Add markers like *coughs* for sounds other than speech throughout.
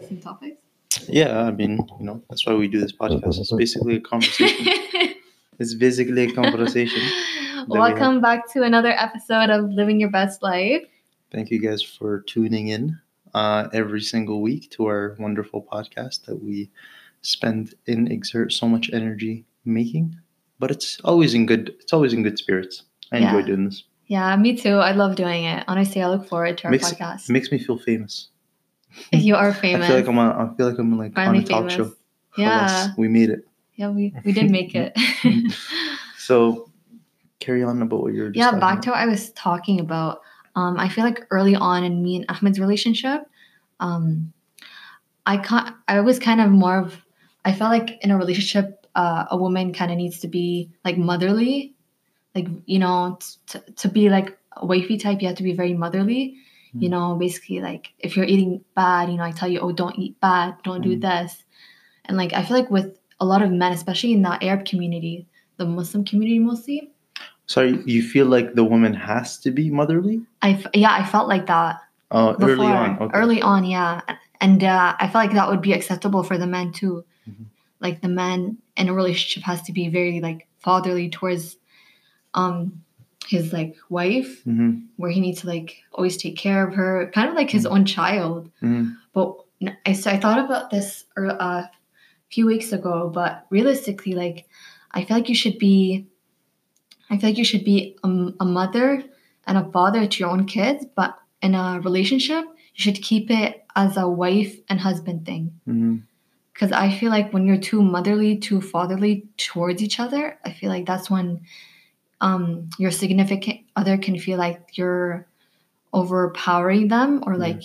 Some topics. Yeah, I mean, you know, that's why we do this podcast. It's basically a conversation. *laughs* it's basically a conversation. *laughs* we Welcome back to another episode of Living Your Best Life. Thank you guys for tuning in uh, every single week to our wonderful podcast that we spend and exert so much energy making. But it's always in good. It's always in good spirits. I enjoy doing this. Yeah, me too. I love doing it. Honestly, I look forward to our Makes- podcast. It makes me feel famous. You *laughs* are famous. I feel like I'm on. I feel like I'm like Finally on a talk famous. show. Yeah. We made it. Yeah, we, we did make *laughs* it. So carry on about what you're yeah, back to what I was talking about. Um, I feel like early on in me and Ahmed's relationship, um, I can I was kind of more of I felt like in a relationship, uh, a woman kind of needs to be like motherly, like you know, t- to be like a wifey type. You have to be very motherly. You Mhm. know, basically like if you're eating bad, you know, I tell you, oh, don't eat bad, don't do Mhm. this, and like I feel like with a lot of men, especially in the Arab community, the Muslim community mostly, Sorry, you feel like the woman has to be motherly? I f- yeah, I felt like that Oh, before. early on. Okay. Early on, yeah, and uh, I felt like that would be acceptable for the men too. Mhm. Like the man in a relationship has to be very like fatherly towards um his like wife, hmm where he needs to like always take care of her, kind of like his Mhm. own child. hmm But I, so I thought about this a uh, few weeks ago, but realistically, like I feel like you should be, I feel like you should be a mother and a father to your own kids, but in a relationship, you should keep it as a wife and husband thing. Because I feel like when you're too motherly, too fatherly towards each other, I feel like that's when um, your significant other can feel like you're overpowering them or Yeah. like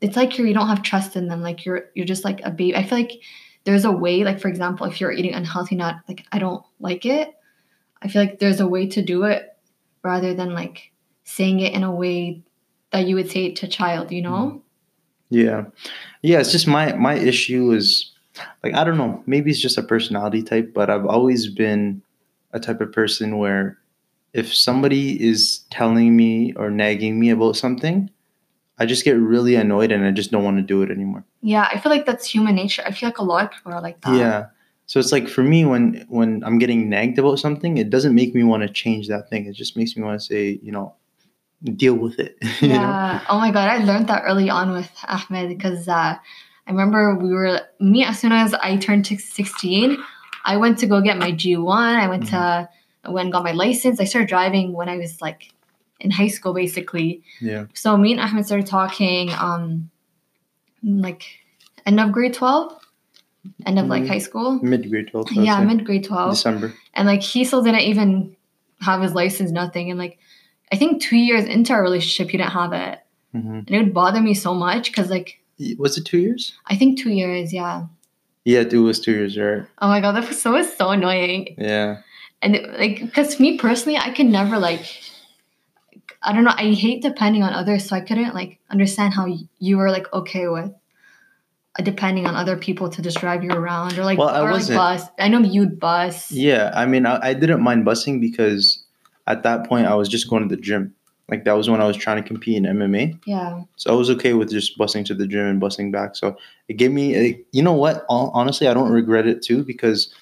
it's like you're, you don't have trust in them. Like you're you're just like a baby. I feel like there's a way. Like for example, if you're eating unhealthy, not like I don't like it. I feel like there's a way to do it rather than like saying it in a way that you would say it to a child. You know? Yeah. Yeah, it's just my my issue is like I don't know, maybe it's just a personality type, but I've always been a type of person where if somebody is telling me or nagging me about something, I just get really annoyed and I just don't want to do it anymore. Yeah, I feel like that's human nature. I feel like a lot of people are like that. Yeah. So it's like for me when when I'm getting nagged about something, it doesn't make me want to change that thing. It just makes me want to say, you know, deal with it. *laughs* you know? Yeah. Oh my god, I learned that early on with Ahmed because uh, I remember we were me as soon as I turned to sixteen, I went to go get my G one. I went to I went and got my license. I started driving when I was like in high school, basically. Yeah. So me and Ahmed started talking, um, like end of grade twelve, end of like Mhm. high school. Mid grade 12. Yeah, mid grade twelve December. and like he still didn't even have his license nothing and like i think two years into our relationship he didn't have it hmm and it would bother me so much because like Was it two years? i think two years yeah Yeah, it was two years, right? oh my god that was so was so annoying Yeah. and it, like because me personally i could never like i don't know i hate depending on others so i couldn't like understand how you were like okay with depending on other people to just drive you around or like Well, I or wasn't. bus i know you'd bus Yeah. I mean, I, I didn't mind busing because at that point I was just going to the gym. Like that was when I was trying to compete in MMA. yeah So I was okay with just busing to the gym and busing back. So it gave me, a, you know what? Honestly, I don't regret it too because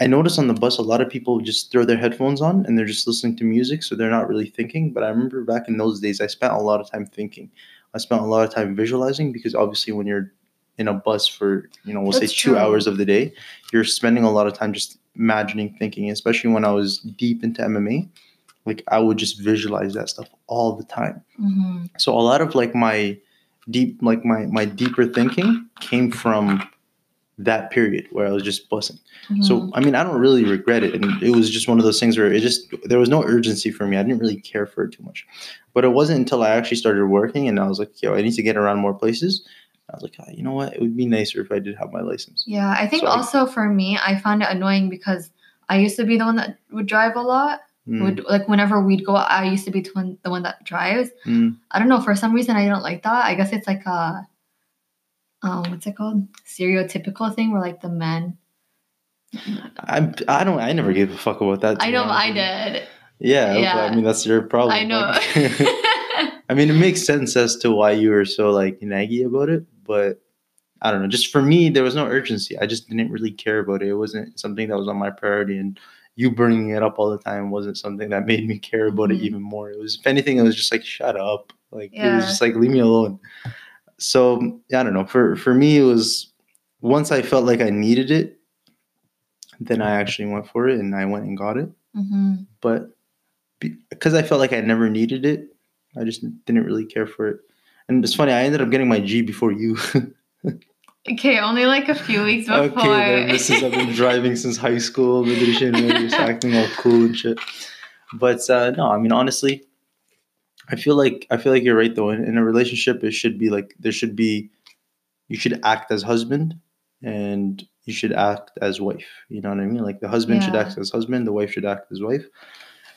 I noticed on the bus a lot of people just throw their headphones on and they're just listening to music, so they're not really thinking. But I remember back in those days, I spent a lot of time thinking. I spent a lot of time visualizing because obviously when you're in a bus for you know we'll That's say two true. hours of the day, you're spending a lot of time just imagining, thinking. Especially when I was deep into MMA, like I would just visualize that stuff all the time. Hmm so a lot of like my deep like my my deeper thinking came from that period where i was just bussing Mm-hmm. so i mean i don't really regret it. And it was just one of those things where it just there was no urgency for me. I didn't really care for it too much. But it wasn't until i actually started working and i was like yo i need to get around more places. I was like ah, you know what? It would be nicer if i did have my license. Yeah, I think So I- also for me, I found it annoying because I used to be the one that would drive a lot. Mm, Would like whenever we'd go, I used to be the one, the one that drives. mm. I don't know for some reason I don't like that. I guess it's like a um what's it called stereotypical thing where like the men. I'm, I don't. I never gave a fuck about that. I know I did. Yeah, but, Yeah. I mean that's your problem. I know. *laughs* *laughs* I mean, it makes sense as to why you were so like naggy about it, but I don't know. Just for me, there was no urgency. I just didn't really care about it. It wasn't something that was on my priority, and you bringing it up all the time wasn't something that made me care about Mhm. it even more. It was, if anything, it was just like, shut up. Like it was just like, leave me alone. So I don't know. For for me, it was once I felt like I needed it, then I actually went for it and I went and got it. hmm But because I felt like I never needed it, I just didn't really care for it. And it's funny, I ended up getting my G before you. *laughs* Okay, only like a few weeks before. okay, then this is I've been *laughs* driving since high school. Just acting all cool and shit. But uh, no, I mean honestly, I feel like I feel like you're right though. In, in a relationship, it should be like there should be you should act as husband and you should act as wife. You know what I mean? Like the husband should act as husband, the wife should act as wife.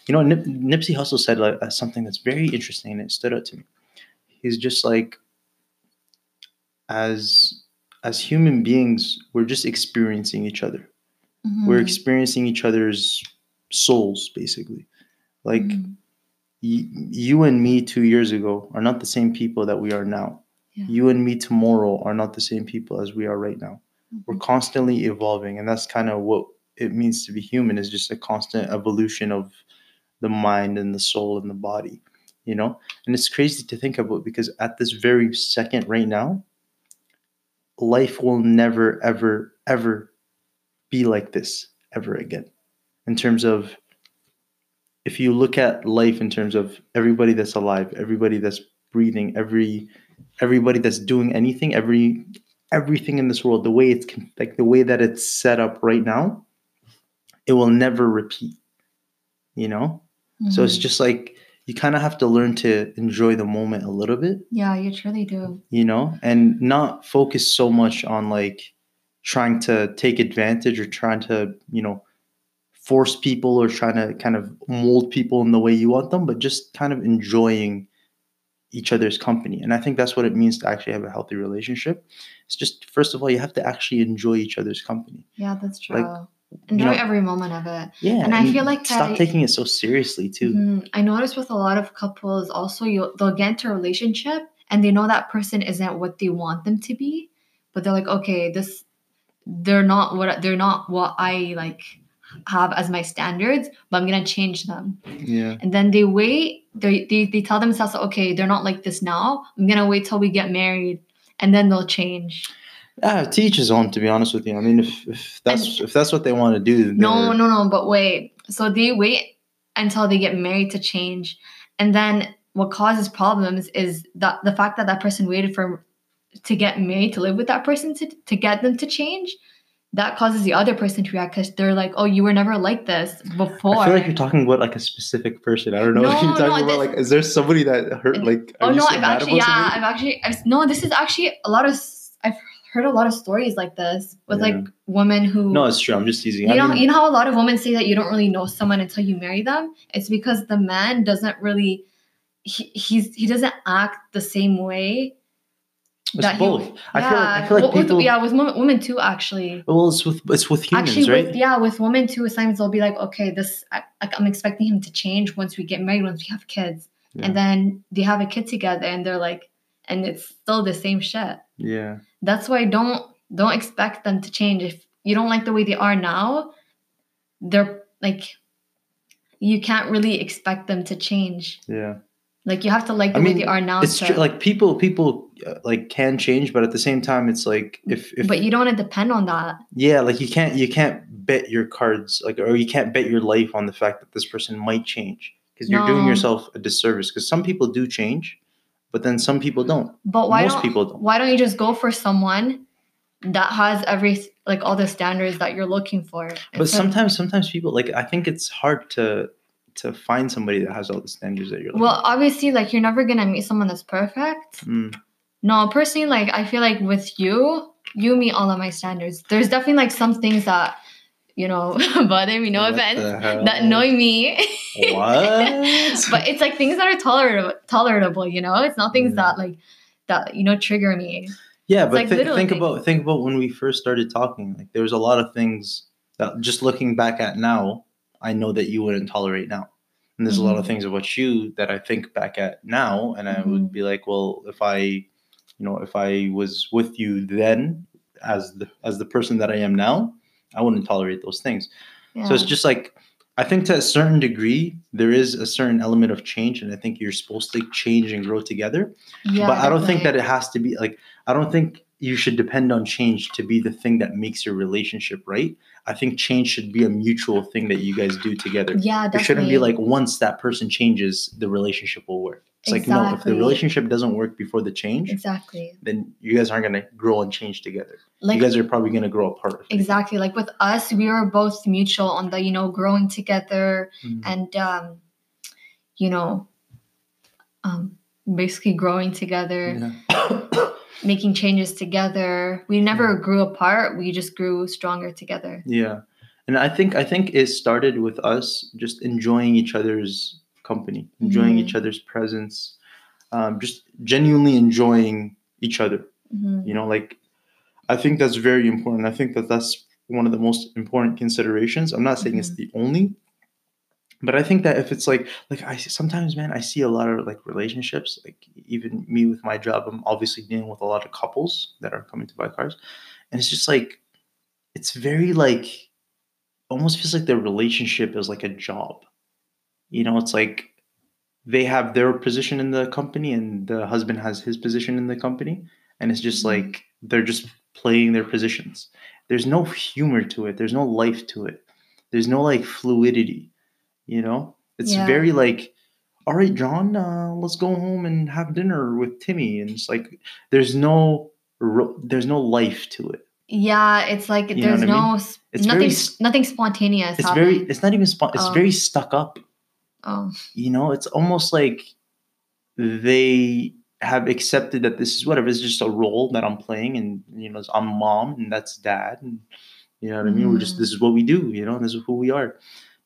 You know, Nip, Nipsey Hussle said like uh, something that's very interesting and it stood out to me. He's just like as as human beings, we're just experiencing each other. Mhm. We're experiencing each other's souls, basically. Like Mhm. y- you and me two years ago are not the same people that we are now. Yeah. You and me tomorrow are not the same people as we are right now. We're Mhm. constantly evolving, and that's kind of what it means to be human is just a constant evolution of the mind and the soul and the body, you know? And it's crazy to think about because at this very second right now, life will never, ever, ever be like this ever again. In terms of if you look at life in terms of everybody that's alive, everybody that's breathing, every everybody that's doing anything, every everything in this world, the way it's like the way that it's set up right now, it will never repeat. You know? So it's Mhm. just like you kind of have to learn to enjoy the moment a little bit yeah, you truly do. you know, and not focus so much on like trying to take advantage or trying to, you know, force people or trying to kind of mold people in the way you want them, but just kind of enjoying each other's company. And I think that's what it means to actually have a healthy relationship. It's just first of all, you have to actually enjoy each other's company. Yeah, that's true. Like, Enjoy know- every moment of it. Yeah. And I feel like stop that- taking it so seriously too. Mhm. I notice with a lot of couples also you they'll get into a relationship and they know that person isn't what they want them to be, but they're like, okay, this they're not what they're not what I like have as my standards, but I'm gonna change them. Yeah. And then they wait, they they, they tell themselves, okay, they're not like this now. I'm gonna wait till we get married and then they'll change. Ah, to each his own, to be honest with you. I mean, if, if that's if that's what they want to do, No, no, no, but wait. So they wait until they get married to change. And then what causes problems is that the fact that that person waited for to get married to live with that person to, to get them to change. That causes the other person to react because they're like, "Oh, you were never like this before." I feel like you're talking about like a specific person. I don't know if No, you're talking no, about this- like, is there somebody that hurt? Like, oh no, I've actually, yeah, somebody? I've actually, I've, no, this is actually a lot of. I've heard a lot of stories like this with Yeah. like women who. No, it's true. I'm just teasing. You I know, mean, you know how a lot of women say that you don't really know someone until you marry them. It's because the man doesn't really, he, he's he doesn't act the same way. it's he both. would- I feel like I feel like Well, with- yeah, with women, women too. Actually, Well, it's with it's with humans, actually, right? with, yeah, with women too. Sometimes they'll be like, okay, this I, like, I'm expecting him to change once we get married, once we have kids, Yeah. and then they have a kid together, and they're like, and it's still the same shit. yeah. That's why don't don't expect them to change. If you don't like the way they are now, they're like you can't really expect them to change. Yeah. Like you have to like I the way they are now. It's to- true. Like people, people uh, like can change, but at the same time, it's like if if but you don't want to depend on that. yeah, like you can't you can't bet your cards like or you can't bet your life on the fact that this person might change because you're doing yourself a disservice. Because some people do change, but then some people don't. But why Most don't people don't. why don't you just go for someone that has every like all the standards that you're looking for? But sometimes, sometimes people like. I think it's hard to to find somebody that has all the standards that you're. looking well, obviously, like you're never gonna meet someone that's perfect. Mm, No, personally, like I feel like with you, you meet all of my standards. There's definitely like some things that you know *laughs* bother me. No what offense. That annoy me. What? *laughs* but it's like things that are tolerable. Tolerable, you know. It's not things that like that you know trigger me. Yeah, It's but like little think things. about think about when we first started talking. Like there was a lot of things that just looking back at now, I know that you wouldn't tolerate now. And there's a lot of Mhm. things about you that I think back at now, and I Mhm. would be like, well, if I you know if i was with you then as the as the person that i am now i wouldn't tolerate those things. Yeah. so it's just like i think to a certain degree there is a certain element of change and i think you're supposed to change and grow together. Yeah, but i don't think that it has to be like i don't think you should depend on change to be the thing that makes your relationship right. I think change should be a mutual thing that you guys do together. Yeah, it shouldn't be like once that person changes the relationship will work it's like no if the relationship doesn't work before the change exactly. then you guys aren't going to grow and change together. Like you guys are probably going to grow apart exactly. Like with us we were both mutual on the you know growing together Mhm. and um you know um basically growing together yeah. *coughs* making changes together. We never grew apart. We just grew stronger together. Yeah. And i think i think it started with us just enjoying each other's company enjoying Mhm. each other's presence um, just genuinely enjoying each other Mhm. you know like i think that's very important i think that that's one of the most important considerations i'm not saying it's the only but i think that if it's like like i sometimes man i see a lot of like relationships like even me with my job i'm obviously dealing with a lot of couples that are coming to buy cars and it's just like it's very like almost feels like their relationship is like a job you know it's like they have their position in the company and the husband has his position in the company. And it's just Mhm. like they're just playing their positions. There's no humor to it. There's no life to it. There's no like fluidity you know? It's Yeah. very like all right john uh, let's go home and have dinner with timmy. And it's like there's no there's no life to it. Yeah it's like You there's what I no It's nothing very nothing spontaneous it's very it's not even spon- it's Oh. very stuck up oh. You know it's almost like they have accepted that this is whatever it's just a role that i'm playing and you know i'm mom and that's dad and you know what i mean? We're just this is what we do you know and this is who we are.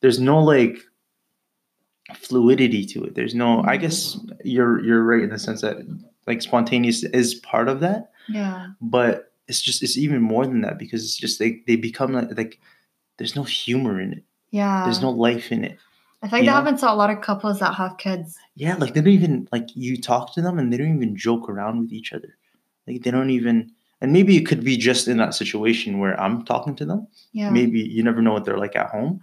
There's no like fluidity to it. There's no i guess you're you're right in the sense that like spontaneous is part of that. Yeah. But it's just it's even more than that because it's just like they become like, like there's no humor in it. Yeah. There's no life in it i think that know? happens to a lot of couples that have kids Yeah, like they don't even like you talk to them and they don't even joke around with each other. Like they don't even and maybe it could be just in that situation where I'm talking to them. yeah Maybe you never know what they're like at home.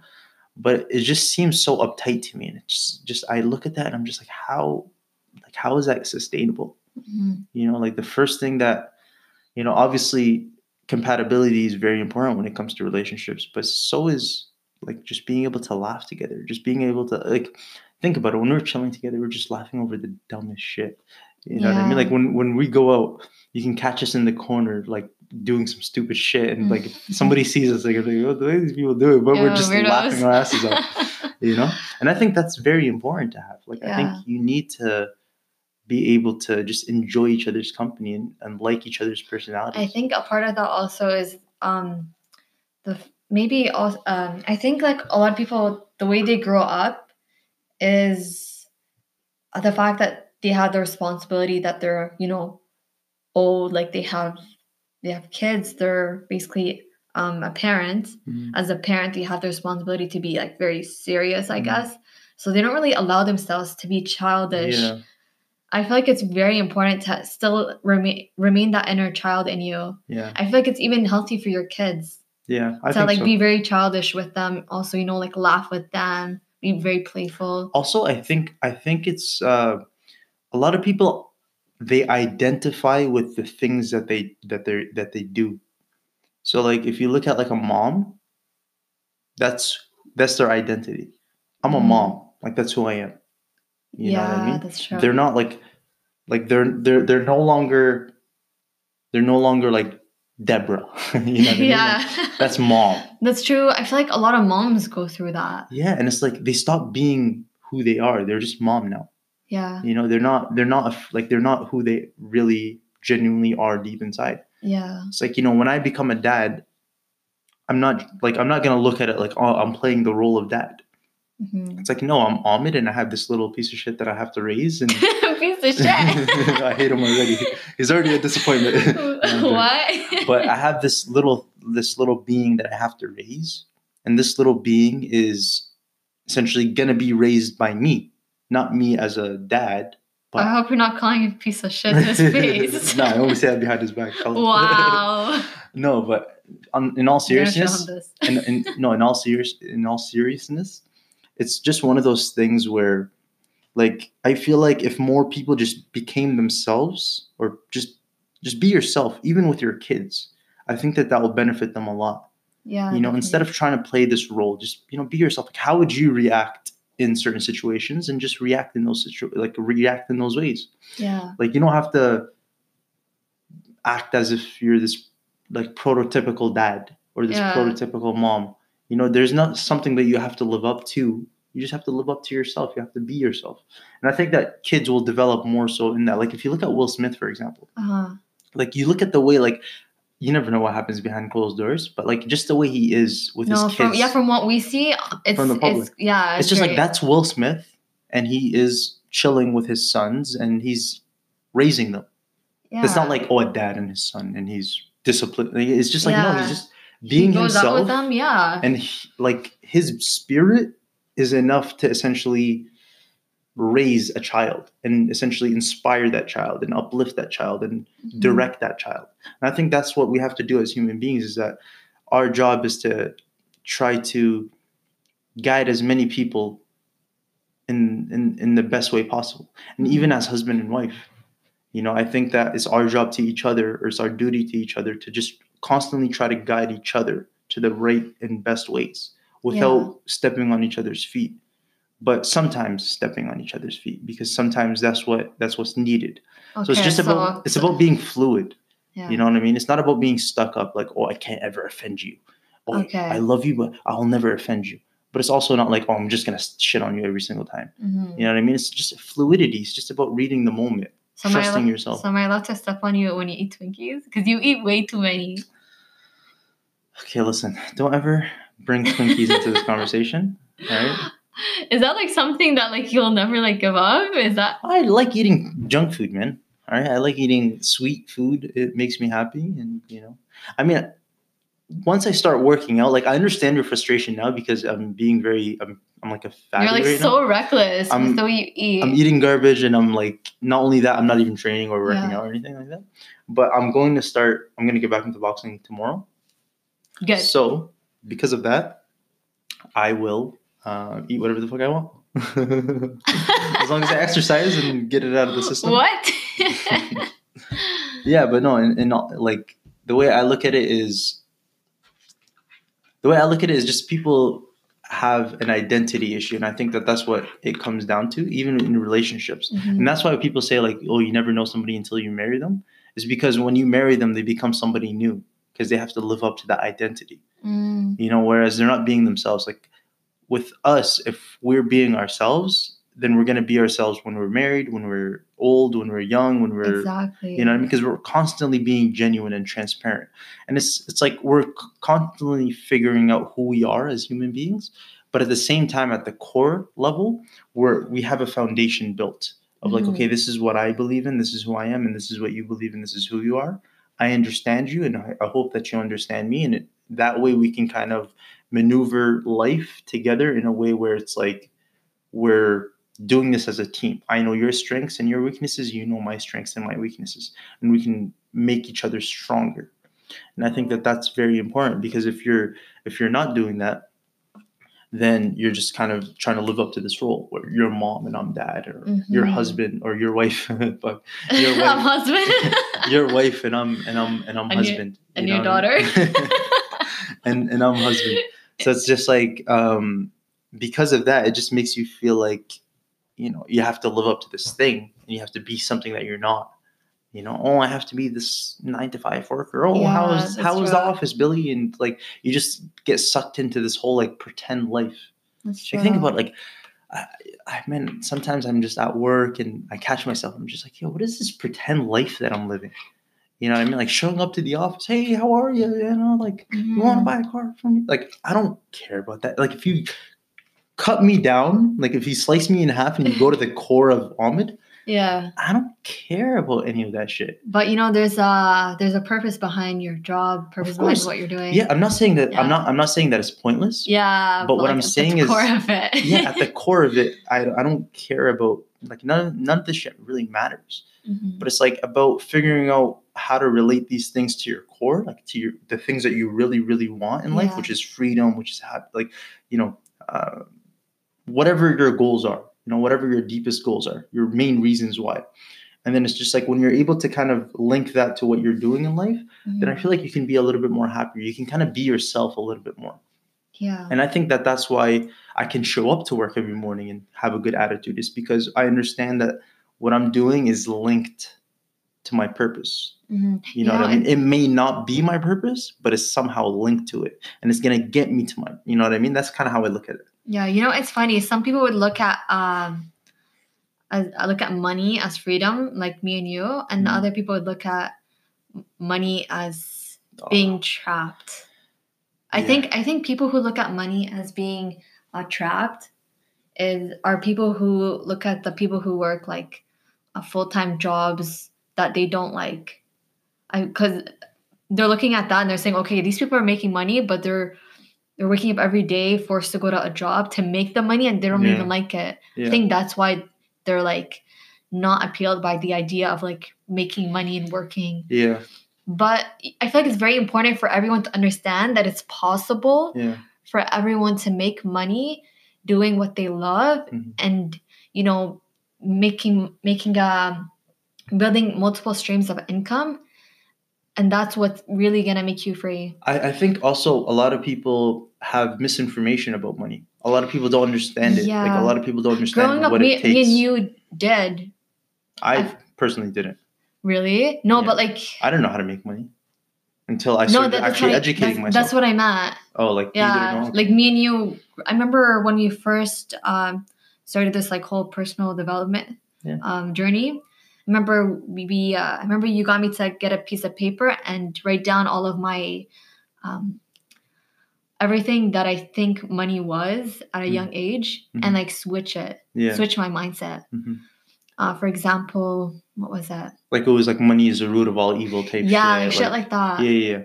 But it just seems so uptight to me. And it's just, just I look at that and I'm just like, how like how is that sustainable? Mhm. You know, like the first thing that, you know, obviously compatibility is very important when it comes to relationships, but so is like just being able to laugh together, just being able to like think about it. When we're chilling together, we're just laughing over the dumbest shit. You know what I mean? Like when when we go out, you can catch us in the corner, like doing some stupid shit, and like *laughs* somebody sees us, like, like oh, the way these people do it, but we're just weirdos. laughing our asses off. *laughs* You know, and I think that's very important to have. Like I think you need to be able to just enjoy each other's company and, and like each other's personalities. I think a part of that also is um the maybe also um I think like a lot of people the way they grow up is the fact that they have the responsibility that they're you know old like they have they have kids they're basically um a parent. Mhm. as a parent they have the responsibility to be like very serious I Mhm. guess. So they don't really allow themselves to be childish. Yeah, I feel like it's very important to still remain remain that inner child in you. Yeah, I feel like it's even healthy for your kids yeah. I think like so. be very childish with them. Also, you know, like laugh with them, be very playful. also i think i think it's uh, a lot of people they identify with the things that they that they that they do so like if you look at like a mom that's that's their identity i'm a Mhm. mom like that's who i am you yeah, know what i mean that's true. they're not like like they're they're they're no longer they're no longer like deborah. *laughs* You know what I mean? yeah, Like, *laughs* that's mom. That's true. I feel like a lot of moms go through that. yeah and it's like they stop being who they are. They're just mom now. Yeah, you know they're not they're not like they're not who they really genuinely are deep inside. Yeah, it's like you know when i become a dad i'm not like i'm not gonna look at it like oh i'm playing the role of dad Mhm. it's like no i'm Ahmed and i have this little piece of shit that i have to raise and *laughs* piece of shit. *laughs* i hate him already he's already a disappointment *laughs* what? but i have this little this little being that i have to raise and this little being is essentially gonna be raised by me not me as a dad I hope you're not calling him a piece of shit in his face. no, I only say that behind his back. wow. no, but on, in all You're gonna show seriousness, and, and no, in all serious, in all seriousness, it's just one of those things where, like, I feel like if more people just became themselves, or just just be yourself, even with your kids, I think that that will benefit them a lot. Yeah. you know, instead of trying to play this role, just you know, be yourself. Like, how would you react in certain situations, and just react in those situ- like react in those ways. Yeah. Like, you don't have to act as if you're this like prototypical dad or this Yeah. prototypical mom. You know, there's not something that you have to live up to. You just have to live up to yourself. You have to be yourself. And I think that kids will develop more so in that. Like if you look at Will Smith, for example, Uh-huh. like you look at the way like you never know what happens behind closed doors, but like just the way he is with No, his kids. from yeah, from what we see, it's From the public. it's yeah. it's just like that's Will Smith and he is chilling with his sons and he's raising them. Yeah. It's not like oh a dad and his son and he's disciplined. It's just like no, he's just he being out himself, with them. Yeah. and he, like his spirit is enough to essentially raise a child and essentially inspire that child and uplift that child and Mhm. direct that child. And I think that's what we have to do as human beings is that our job is to try to guide as many people in in, in the best way possible. And even as husband and wife, you know, I think that it's our job to each other or it's our duty to each other to just constantly try to guide each other to the right and best ways without Yeah. stepping on each other's feet. But sometimes stepping on each other's feet because sometimes that's what that's what's needed. Okay, So it's just about it's about being fluid. yeah. You know what I mean? It's not about being stuck up like, oh, I can't ever offend you. Oh, Okay. I love you, but I'll never offend you. But it's also not like, oh, I'm just gonna shit on you every single time. Mhm. You know what I mean? It's just fluidity. It's just about reading the moment, So trusting allo- yourself. So am I allowed to step on you when you eat Twinkies? Because you eat way too many. Okay, listen, don't ever bring Twinkies into this conversation. right? Is that like something that like you'll never like give up? Is that I like eating junk food, man. All right, I like eating sweet food. It makes me happy, and you know, I mean, once I start working out, like I understand your frustration now because I'm being very, I'm, I'm like a fat. you're like right now. so reckless I'm- with the way you eat? I'm eating garbage and I'm like, not only that, I'm not even training or working Yeah. out or anything like that. But I'm going to start, I'm going to get back into boxing tomorrow. Good. So, because of that, I will uh, eat whatever the fuck I want. *laughs* as long as I exercise and get it out of the system. what? *laughs* Yeah, but no, and, and all- like the way I look at it is the way I look at it is just people have an identity issue, and I think that that's what it comes down to, even in relationships. Mhm. And that's why people say like, "Oh, you never know somebody until you marry them," is because when you marry them, they become somebody new because they have to live up to that identity. Mm, You know, whereas they're not being themselves. Like with us, if we're being ourselves, then we're gonna be ourselves when we're married, when we're old, when we're young, when we're exactly. you know what I mean? because we're constantly being genuine and transparent and it's it's like we're constantly figuring out who we are as human beings but at the same time at the core level we're we have a foundation built of like Mhm. okay this is what i believe in this is who i am and this is what you believe in this is who you are i understand you and i, I hope that you understand me and it, that way we can kind of maneuver life together in a way where it's like we're doing this as a team. I know your strengths and your weaknesses, you know my strengths and my weaknesses, and we can make each other stronger. And I think that that's very important because if you're if you're not doing that, then you're just kind of trying to live up to this role where you're mom and I'm dad, or your Mhm. husband or your wife, *laughs* but *laughs* your I'm wife, husband. *laughs* your wife and I'm and I'm and I'm And your- husband, and you your I daughter. mean? and and I'm husband. So it's just like um, because of that, it just makes you feel like you know you have to live up to this thing, and you have to be something that you're not. You know, oh, I have to be this nine to five worker. Oh, Yeah, how's that's how was the office, Billy? And like you just get sucked into this whole like pretend life. That's true. Like think about like. I, I mean, sometimes I'm just at work and I catch myself. I'm just like, yo, what is this pretend life that I'm living? You know what I mean? Like showing up to the office, hey, how are you? You know, like you want to mm-hmm. buy a car from me? Like, I don't care about that. Like, if you cut me down, like if you slice me in half and you go to the core of Ahmed, Yeah, I don't care about any of that shit. but you know, there's a there's a purpose behind your job, purpose behind what you're doing. Yeah, I'm not saying that. Yeah. I'm not. I'm not saying that it's pointless. Yeah, But what I'm at the saying is- core of it. Yeah, at the *laughs* core of it, I, I don't care about like none none of this shit really matters. Mhm. But it's like about figuring out how to relate these things to your core, like to your the things that you really really want in life, Yeah. which is freedom, which is hap- like you know uh, whatever your goals are, you know whatever your deepest goals are, your main reasons why. And then it's just like when you're able to kind of link that to what you're doing in life, then I Mhm. feel like you can be a little bit more happier. You can kind of be yourself a little bit more. yeah. And I think that that's why I can show up to work every morning and have a good attitude is because I understand that what I'm doing is linked to my purpose. Mhm. You know You what I mean? It may not be my purpose, but it's somehow linked to it. And it's going to get me to my, you know what I mean? That's kind of how I look at it. Yeah, you know, it's funny. Some people would look at um, as, uh, look at money as freedom, like me and you, and Mhm. other people would look at money as being trapped. I Yeah. think I think people who look at money as being uh, trapped is are people who look at the people who work like uh, full time jobs that they don't like, I because they're looking at that and they're saying, okay, these people are making money, but they're they're waking up every day forced to go to a job to make the money and they don't Yeah. even like it. yeah. I think that's why they're like not appealed by the idea of like making money and working. yeah. But I feel like it's very important for everyone to understand that it's possible Yeah. for everyone to make money doing what they love Mhm. and you know making making um building multiple streams of income and that's what's really gonna make you free I, I think also a lot of people have misinformation about money. A lot of people don't understand it. yeah. Like a lot of people don't understand growing up what me, takes. me and you did I personally didn't. really no Yeah. but like I don't know how to make money until I no started that, actually I- educating that's, myself. that's what i meant oh, like yeah like me and you i remember when we first um started this like whole personal development Yeah. um journey remember we, uh, i remember you got me to get a piece of paper and write down all of my um everything that i think money was at a Mhm. young age Mhm. and like switch it yeah. switch my mindset Mhm. uh for example what was that Like it was like money is the root of all evil type yeah shit. shit like, that yeah, yeah, yeah.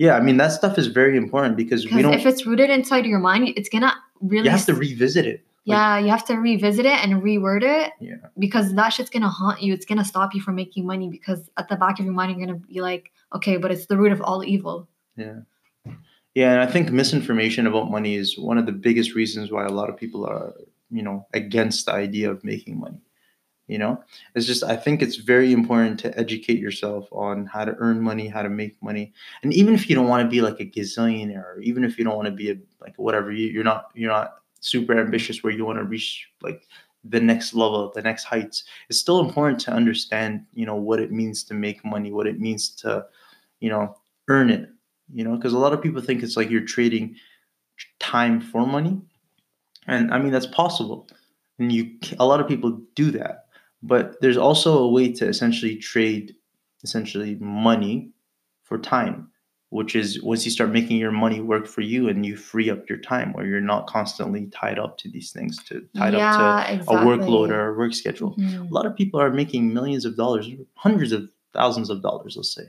Yeah, I mean that stuff is very important because we don't. if it's rooted inside your mind it's gonna really you have to revisit it. Like, yeah, you have to revisit it and reword it. Yeah. Because that shit's gonna haunt you. It's gonna stop you from making money because at the back of your mind you're gonna be like, okay, but it's the root of all evil. Yeah. Yeah, and I think misinformation about money is one of the biggest reasons why a lot of people are, you know, against the idea of making money. You know, it's just I think it's very important to educate yourself on how to earn money, how to make money, and even if you don't want to be like a gazillionaire, or even if you don't want to be a like whatever, you, you're not you're not super ambitious where you want to reach like the next level, the next heights. It's still important to understand, you know, what it means to make money, what it means to, you know, earn it you know because a lot of people think it's like you're trading time for money and i mean that's possible and you a lot of people do that but there's also a way to essentially trade essentially money for time which is once you start making your money work for you and you free up your time where you're not constantly tied up to these things to tied up to exactly. a workload or a work schedule Mhm. a lot of people are making millions of dollars hundreds of thousands of dollars let's say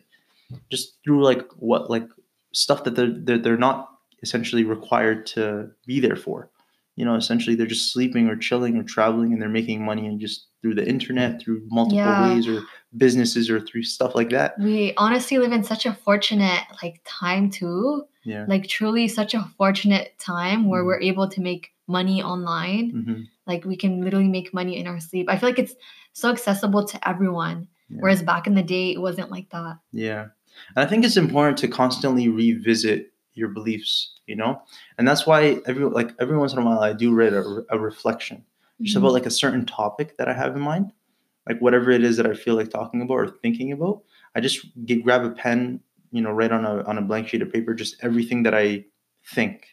just through like what like stuff that they're, they're they're not essentially required to be there for you know essentially they're just sleeping or chilling or traveling and they're making money and just through the internet through multiple Yeah. ways or businesses or through stuff like that We honestly live in such a fortunate like time too. yeah Like truly such a fortunate time where Mhm. we're able to make money online. hmm Like we can literally make money in our sleep. I feel like it's so accessible to everyone. Yeah. Whereas back in the day it wasn't like that. Yeah. And I think it's important to constantly revisit your beliefs, you know? And that's why every like every once in a while I do read a, a reflection just Mhm. about like a certain topic that I have in mind. Like whatever it is that I feel like talking about or thinking about. I just get grab a pen, you know, write on a on a blank sheet of paper just everything that I think.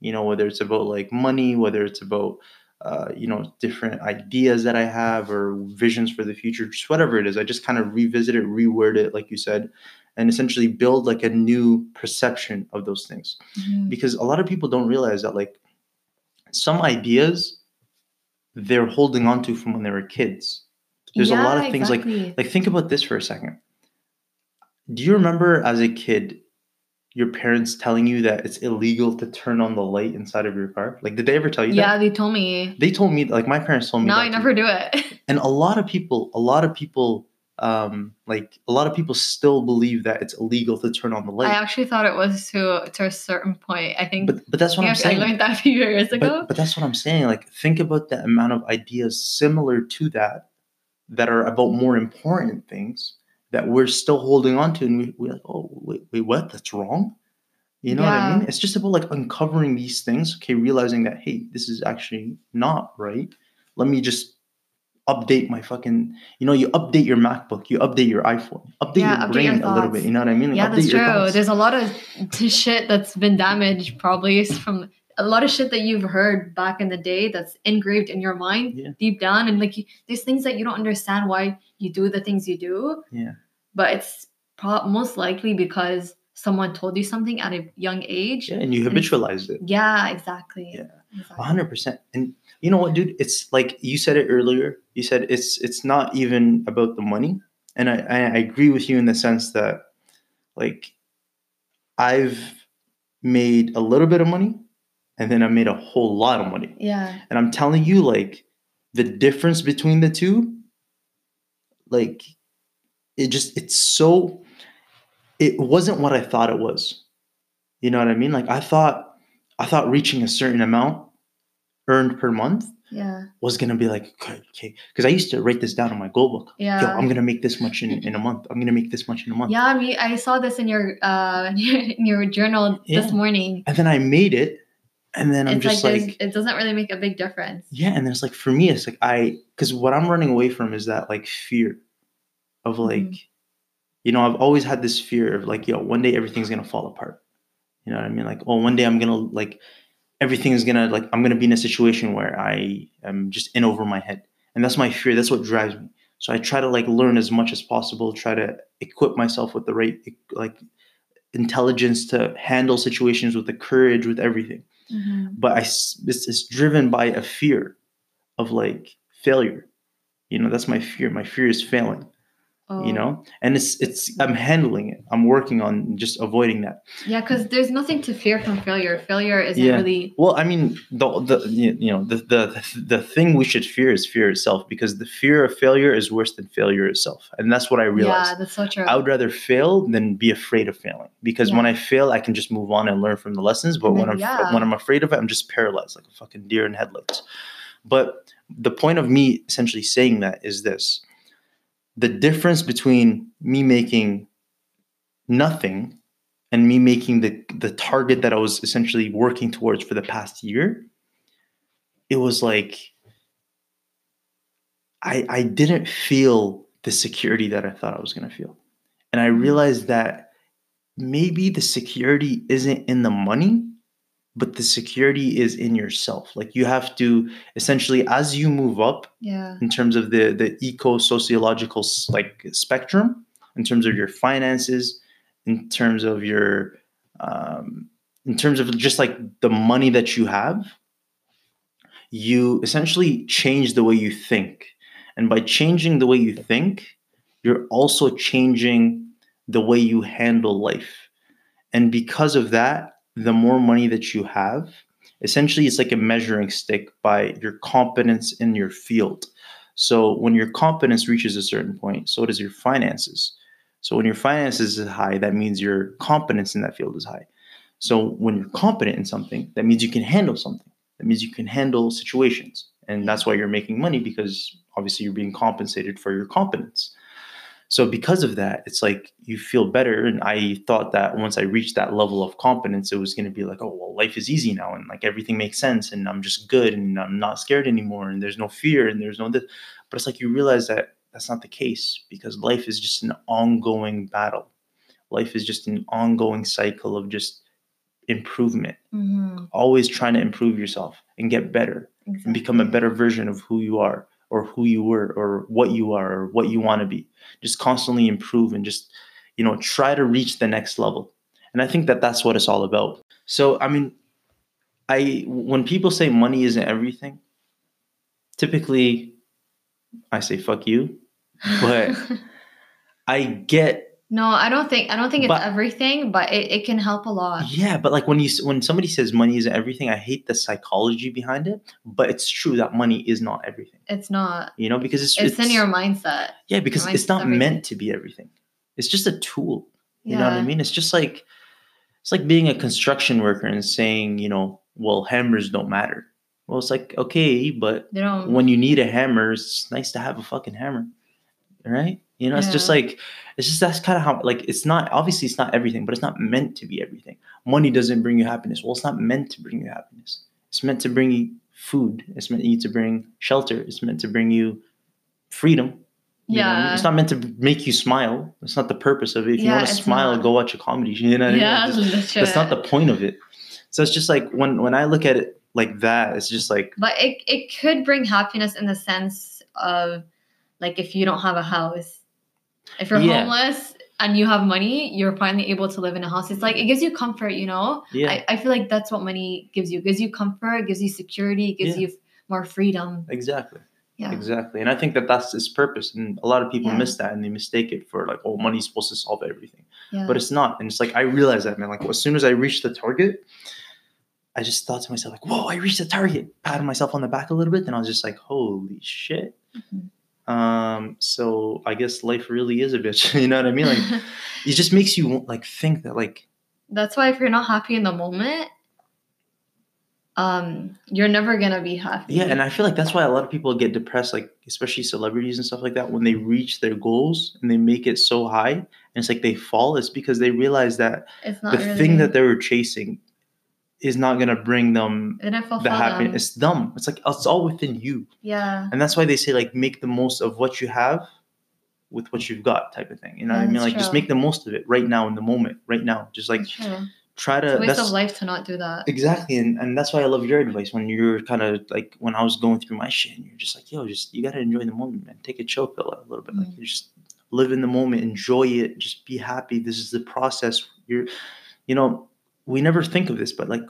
You know, whether it's about like money, whether it's about uh, you know, different ideas that I have or visions for the future, just whatever it is. I just kind of revisit it, reword it, like you said, and essentially build like a new perception of those things. Mhm. Because a lot of people don't realize that like some ideas they're holding on to from when they were kids. There's a lot of things like exactly. like think about this for a second. Do you remember as a kid your parents telling you that it's illegal to turn on the light inside of your car? Like, did they ever tell you yeah, that? they told me. They told me, like, my parents told me. No, I too. never do it. *laughs* And a lot of people, a lot of people, um, like, a lot of people still believe that it's illegal to turn on the light. I actually thought it was to to a certain point. I think. But but that's what I'm think I learned that a few years ago. But, but that's what I'm saying. Like, think about the amount of ideas similar to that that are about more important things that we're still holding on to, and we, we're like, oh, wait, wait, what? That's wrong. You know what I mean? It's just about like uncovering these things. Okay, realizing that hey, this is actually not right. Let me just update my fucking. You know, you update your MacBook, you update your iPhone, update Yeah, your update brain your a little bit. You know what I mean? Like, yeah, that's true. thoughts. There's a lot of *laughs* shit that's been damaged, probably *laughs* from a lot of shit that you've heard back in the day that's engraved in your mind Yeah. deep down, and like you, there's things that you don't understand why you do the things you do. Yeah. but it's pro- most likely because someone told you something at a young age. yeah, and you habitualized it. Yeah, exactly. Yeah. Exactly. Hundred percent. And you know what, dude? It's like you said it earlier. You said it's it's not even about the money, and I I agree with you in the sense that like I've made a little bit of money, and then I made a whole lot of money, Yeah. and I'm telling you, like the difference between the two, like it just it's so it wasn't what I thought it was. You know what I mean? Like I thought I thought reaching a certain amount earned per month Yeah. was gonna be like okay, okay. Because I used to write this down in my goal book. Yeah. Yo, I'm gonna make this much in, in a month. I'm gonna make this much in a month. Yeah, I mean, I saw this in your uh *laughs* in your journal Yeah. this morning. And then I made it, and then I'm it's just like, like, it doesn't really make a big difference. yeah. And it's like for me, it's like I because what I'm running away from is that like fear of like, Mhm. you know, I've always had this fear of like, yo, one day everything's gonna fall apart. You know what I mean? Like, oh, one day I'm gonna like everything is gonna like I'm gonna be in a situation where I am just in over my head. And that's my fear. That's what drives me. So I try to like learn as much as possible, try to equip myself with the right like intelligence to handle situations with the courage, with everything. Mhm. But I it's, it's driven by a fear of like failure. You know, that's my fear. My fear is failing Oh. you know and it's it's i'm handling it i'm working on just avoiding that Yeah, because there's nothing to fear from failure. Failure isn't Yeah. really. well i mean the, the you know the, the the thing we should fear is fear itself because the fear of failure is worse than failure itself and that's what i realized Yeah, that's so true. i would rather fail than be afraid of failing because when i fail i can just move on and learn from the lessons but And when i'm yeah. when i'm afraid of it i'm just paralyzed like a fucking deer in headlights but the point of me essentially saying that is this the difference between me making nothing and me making the the target that I was essentially working towards for the past year, it was like I I didn't feel the security that I thought I was gonna feel. And I realized that maybe the security isn't in the money, but the security is in yourself. Like you have to essentially as you move up yeah. in terms of the the eco sociological like spectrum in terms of your finances in terms of your um, in terms of just like the money that you have you essentially change the way you think and by changing the way you think you're also changing the way you handle life and because of that the more money that you have essentially it's like a measuring stick by your competence in your field. So when your competence reaches a certain point so does your finances. So when your finances is high that means your competence in that field is high. So when you're competent in something that means you can handle something. That means you can handle situations. And that's why you're making money because obviously you're being compensated for your competence so because of that it's like you feel better and i thought that once i reached that level of competence it was going to be like oh well life is easy now and like everything makes sense and i'm just good and i'm not scared anymore and there's no fear and there's no this but it's like you realize that that's not the case because life is just an ongoing battle. Life is just an ongoing cycle of just improvement. Hmm always trying to improve yourself and get better and become a better version of who you are or who you were or what you are or what you want to be. Just constantly improve and just you know try to reach the next level. And i think that that's what it's all about. So i mean i when people say money isn't everything typically i say fuck you. But *laughs* i get No, I don't think I don't think it's But- everything, but it, it can help a lot. Yeah, but like when you when somebody says money isn't everything, I hate the psychology behind it. But it's true that money is not everything. It's not. You know, because it's It's, in your mindset. yeah, because it's not everything. meant to be everything. It's just a tool. You Yeah. know what I mean? It's just like it's like being a construction worker and saying, you know, well, hammers don't matter. Well, it's like okay, but when you need a hammer, it's nice to have a fucking hammer, right? You know, it's just like it's just that's kind of how like it's not obviously it's not everything, but it's not meant to be everything. Money doesn't bring you happiness. Well, it's not meant to bring you happiness. It's meant to bring you food. It's meant you to bring shelter. It's meant to bring you freedom. You know what I mean? Yeah. It's not meant to make you smile. That's not the purpose of it. If you want to smile, not. go watch a comedy. *laughs* You know what I mean? yeah, Like, just- that's not the point of it. So it's just like when when I look at it like that, it's just like But it it could bring happiness in the sense of like if you don't have a house, if you're Yeah. homeless and you have money, you're finally able to live in a house. It's like it gives you comfort, you know. yeah, I, I feel like that's what money gives you. It gives you comfort, it gives you security, it gives Yeah. you more freedom. exactly. Yeah. Exactly. And I think that that's its purpose. And a lot of people Yeah. miss that and they mistake it for like, oh, money's supposed to solve everything. Yeah. But it's not. And it's like, I realized that, man. Like, as soon as I reached the target, I just thought to myself, like, whoa, I reached the target. Patted myself on the back a little bit. And I was just like, holy shit. Mhm. Um, so I guess life really is a bitch. *laughs* you know what I mean? Like, *laughs* it just makes you like think that, like, that's why if you're not happy in the moment, um, you're never gonna be happy. yeah. And I feel like that's why a lot of people get depressed, like, especially celebrities and stuff like that, when they reach their goals and they make it so high and it's like they fall, it's because they realize that it's not the really, thing that they were chasing is not going to bring them the happiness. them. It's dumb. It's like it's all within you, Yeah. and that's why they say like make the most of what you have with what you've got, type of thing. You know Yeah, what I mean? Like just make the most of it right now in the moment, right now. Just like true. try It's to. a waste That's of life to not do that. exactly, and and that's why I love your advice when you're kind of like when I was going through my shit, and you're just like, yo, just you gotta enjoy the moment, man. Take a chill pill a little bit, like Mm. you just live in the moment, enjoy it, just be happy. This is the process. You're, you know, we never think of this, but like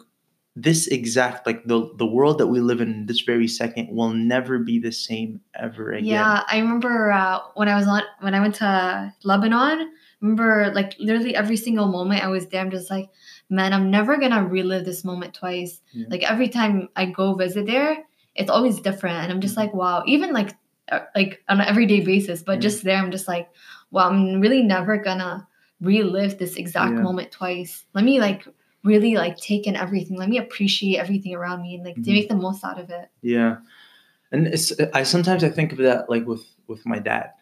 this exact like the the world that we live in this very second will never be the same ever again. Yeah, I remember uh, when I was on when I went to Lebanon. Remember, like literally every single moment I was there, I'm just like, man, I'm never gonna relive this moment twice. Yeah. Like every time I go visit there, it's always different, and I'm just like, wow. Even like uh, like on an everyday basis, but Yeah. just there, I'm just like, wow, I'm really never gonna relive this exact Yeah. moment twice. Let me like really like take in everything. Let me appreciate everything around me and like to Mhm. make the most out of it. Yeah. And it's I sometimes I think of that like with with my dad.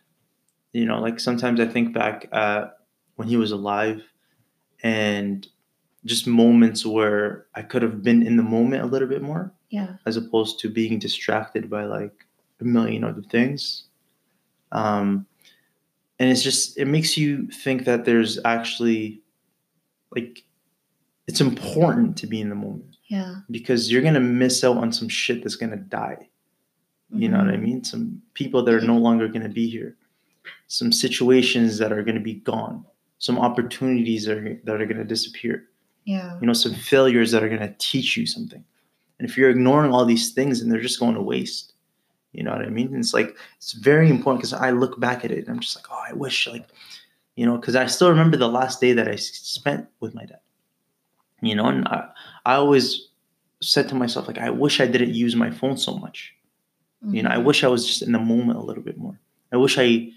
You know, like sometimes I think back at when he was alive and just moments where I could have been in the moment a little bit more Yeah. as opposed to being distracted by like a million other things. Um and it's just it makes you think that there's actually like it's important to be in the moment Yeah. because you're gonna miss out on some shit that's gonna die. You know what I Mhm. mean? Some people that are no longer gonna be here, some situations that are gonna be gone, some opportunities that are, that are gonna disappear. Yeah. You know, some failures that are gonna teach you something. And if you're ignoring all these things, and they're just going to waste. You know what I mean? And it's like it's very important because I look back at it and I'm just like, oh, I wish like, you know, because I still remember the last day that I spent with my dad. You know, and I, I always said to myself like, I wish I didn't use my phone so much. You know, I Mhm. wish I was just in the moment a little bit more. I wish I,